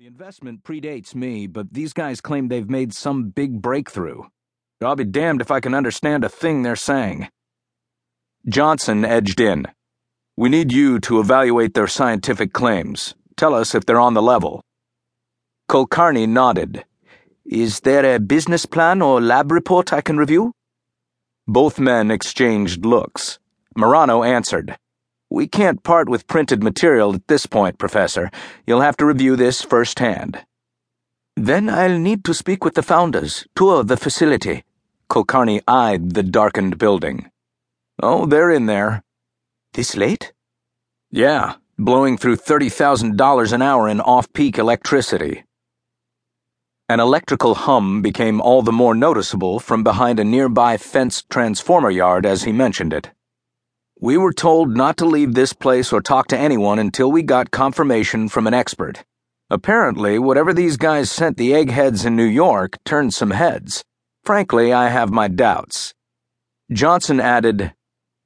The investment predates me, but these guys claim they've made some big breakthrough. I'll be damned if I can understand a thing they're saying. Johnson edged in. We need you to evaluate their scientific claims. Tell us if they're on the level. Kulkarni nodded. Is there a business plan or lab report I can review? Both men exchanged looks. Marano answered. We can't part with printed material at this point, Professor. You'll have to review this firsthand. Then I'll need to speak with the founders, tour the facility. Kulkarni eyed the darkened building. Oh, they're in there. This late? Yeah, blowing through $30,000 an hour in off peak electricity. An electrical hum became all the more noticeable from behind a nearby fenced transformer yard as he mentioned it. We were told not to leave this place or talk to anyone until we got confirmation from an expert. Apparently, whatever these guys sent the eggheads in New York turned some heads. Frankly, I have my doubts. Johnson added,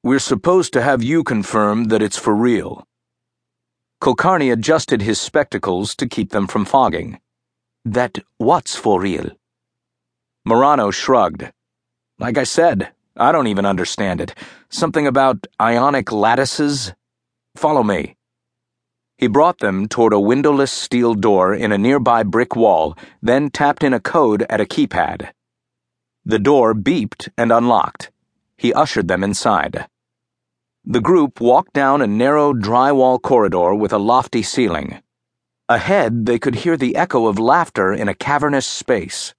We're supposed to have you confirm that it's for real. Kulkarni adjusted his spectacles to keep them from fogging. That what's for real? Marano shrugged. Like I said, I don't even understand it. Something about ionic lattices? Follow me. He brought them toward a windowless steel door in a nearby brick wall, then tapped in a code at a keypad. The door beeped and unlocked. He ushered them inside. The group walked down a narrow drywall corridor with a lofty ceiling. Ahead, they could hear the echo of laughter in a cavernous space.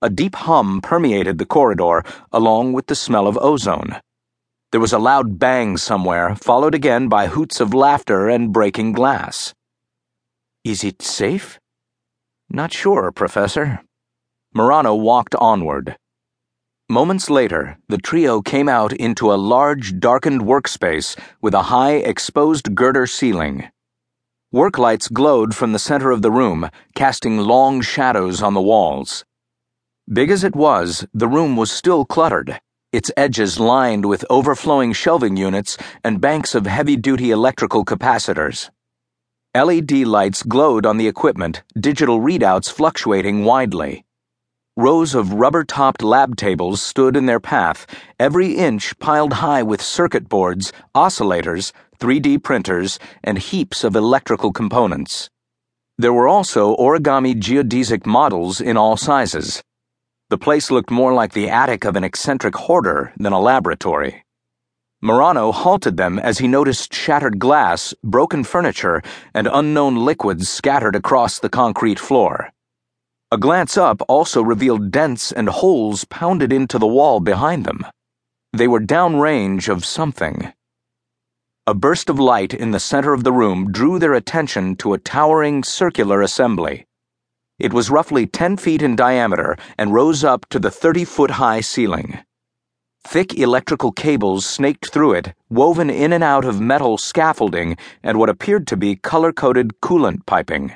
A deep hum permeated the corridor, along with the smell of ozone. There was a loud bang somewhere, followed again by hoots of laughter and breaking glass. Is it safe? Not sure, Professor. Marano walked onward. Moments later, the trio came out into a large, darkened workspace with a high, exposed girder ceiling. Work lights glowed from the center of the room, casting long shadows on the walls. Big as it was, the room was still cluttered, its edges lined with overflowing shelving units and banks of heavy duty electrical capacitors. LED lights glowed on the equipment, digital readouts fluctuating widely. Rows of rubber topped lab tables stood in their path, every inch piled high with circuit boards, oscillators, 3D printers, and heaps of electrical components. There were also origami geodesic models in all sizes. The place looked more like the attic of an eccentric hoarder than a laboratory. Marano halted them as he noticed shattered glass, broken furniture, and unknown liquids scattered across the concrete floor. A glance up also revealed dents and holes pounded into the wall behind them. They were downrange of something. A burst of light in the center of the room drew their attention to a towering circular assembly. It was roughly 10 feet in diameter and rose up to the 30 foot high ceiling. Thick electrical cables snaked through it, woven in and out of metal scaffolding and what appeared to be color coded coolant piping.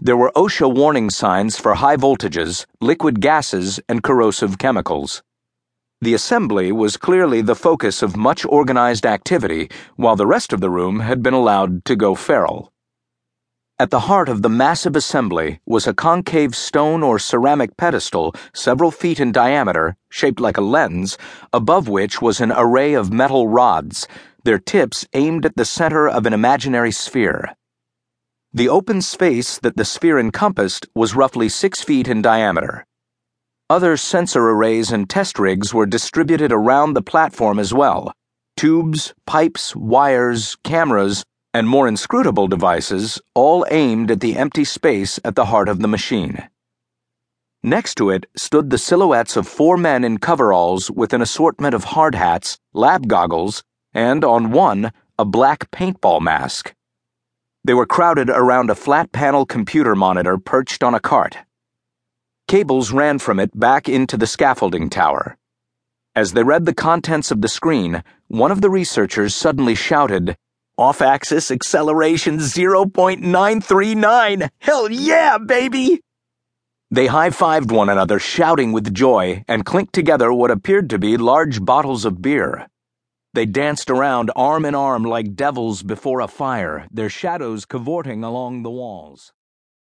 There were OSHA warning signs for high voltages, liquid gases, and corrosive chemicals. The assembly was clearly the focus of much organized activity, while the rest of the room had been allowed to go feral. At the heart of the massive assembly was a concave stone or ceramic pedestal several feet in diameter, shaped like a lens, above which was an array of metal rods, their tips aimed at the center of an imaginary sphere. The open space that the sphere encompassed was roughly six feet in diameter. Other sensor arrays and test rigs were distributed around the platform as well tubes, pipes, wires, cameras, and more inscrutable devices, all aimed at the empty space at the heart of the machine. Next to it stood the silhouettes of four men in coveralls with an assortment of hard hats, lab goggles, and on one, a black paintball mask. They were crowded around a flat panel computer monitor perched on a cart. Cables ran from it back into the scaffolding tower. As they read the contents of the screen, one of the researchers suddenly shouted, off axis acceleration 0.939. Hell yeah, baby! They high fived one another, shouting with joy, and clinked together what appeared to be large bottles of beer. They danced around arm in arm like devils before a fire, their shadows cavorting along the walls.